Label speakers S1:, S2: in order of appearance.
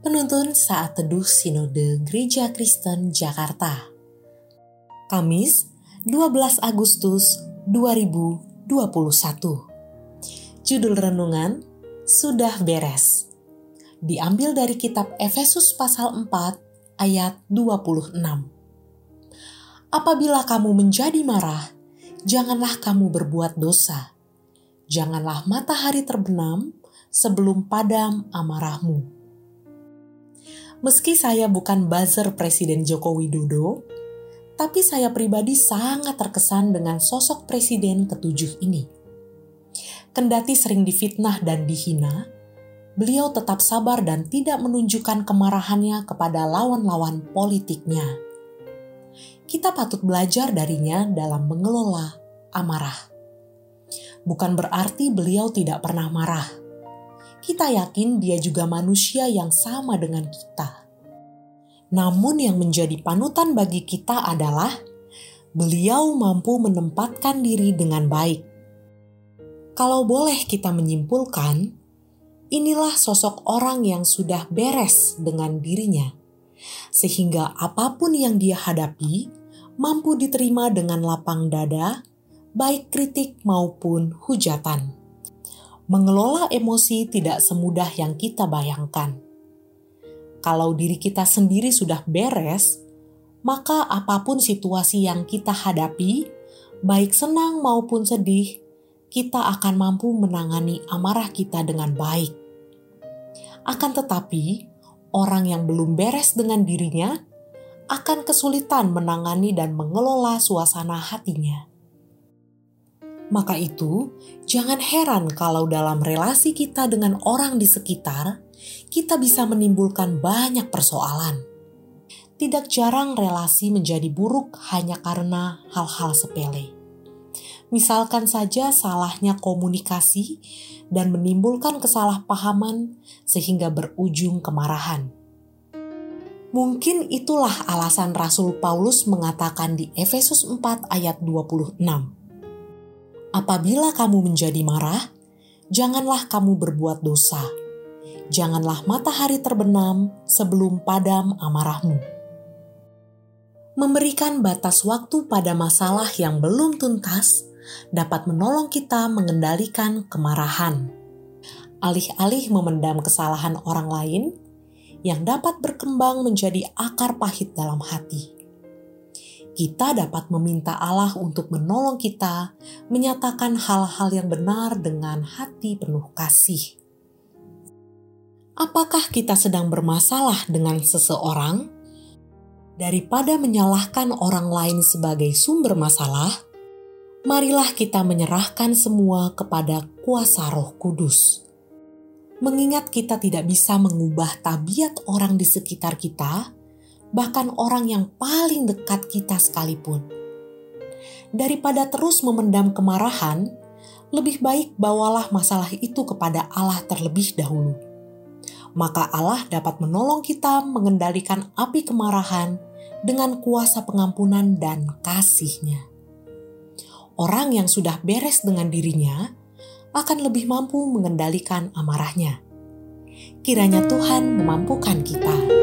S1: Penuntun Saat Teduh Sinode Gereja Kristen Jakarta. Kamis 12 Agustus 2021 Judul Renungan Sudah Beres. Diambil dari kitab Efesus pasal 4 ayat 26 Apabila kamu menjadi marah, janganlah kamu berbuat dosa. Janganlah matahari terbenam sebelum padam amarahmu Meski saya bukan buzzer Presiden Joko Widodo, tapi saya pribadi sangat terkesan dengan sosok presiden ketujuh ini. Kendati sering difitnah dan dihina, beliau tetap sabar dan tidak menunjukkan kemarahannya kepada lawan-lawan politiknya. Kita patut belajar darinya dalam mengelola amarah. Bukan berarti beliau tidak pernah marah kita yakin dia juga manusia yang sama dengan kita. Namun, yang menjadi panutan bagi kita adalah beliau mampu menempatkan diri dengan baik. Kalau boleh kita menyimpulkan, inilah sosok orang yang sudah beres dengan dirinya, sehingga apa pun yang dia hadapi mampu diterima dengan lapang dada, baik kritik maupun hujatan mengelola emosi tidak semudah yang kita bayangkan. Kalau diri kita sendiri sudah beres, maka apa pun situasi yang kita hadapi, baik senang maupun sedih, kita akan mampu menangani amarah kita dengan baik. Akan tetapi, orang yang belum beres dengan dirinya akan kesulitan menangani dan mengelola suasana hatinya. Maka itu, jangan heran kalau dalam relasi kita dengan orang di sekitar, kita bisa menimbulkan banyak persoalan. Tidak jarang relasi menjadi buruk hanya karena hal-hal sepele. Misalkan saja salahnya komunikasi dan menimbulkan kesalahpahaman sehingga berujung kemarahan. Mungkin itulah alasan Rasul Paulus mengatakan di Efesus 4 ayat 26 Apabila kamu menjadi marah, janganlah kamu berbuat dosa. Janganlah matahari terbenam sebelum padam amarahmu. Memberikan batas waktu pada masalah yang belum tuntas dapat menolong kita mengendalikan kemarahan. Alih-alih memendam kesalahan orang lain yang dapat berkembang menjadi akar pahit dalam hati kita dapat meminta Allah untuk menolong kita menyatakan hal-hal yang benar dengan hati penuh kasih. Apakah kita sedang bermasalah dengan seseorang? Daripada menyalahkan orang lain sebagai sumber masalah, marilah kita menyerahkan semua kepada kuasa Roh Kudus. Mengingat kita tidak bisa mengubah tabiat orang di sekitar kita, bahkan orang yang paling dekat kita sekalipun. Daripada terus memendam kemarahan, lebih baik bawalah masalah itu kepada Allah terlebih dahulu. Maka Allah dapat menolong kita mengendalikan api kemarahan dengan kuasa pengampunan dan kasihnya. Orang yang sudah beres dengan dirinya akan lebih mampu mengendalikan amarahnya. Kiranya Tuhan memampukan kita.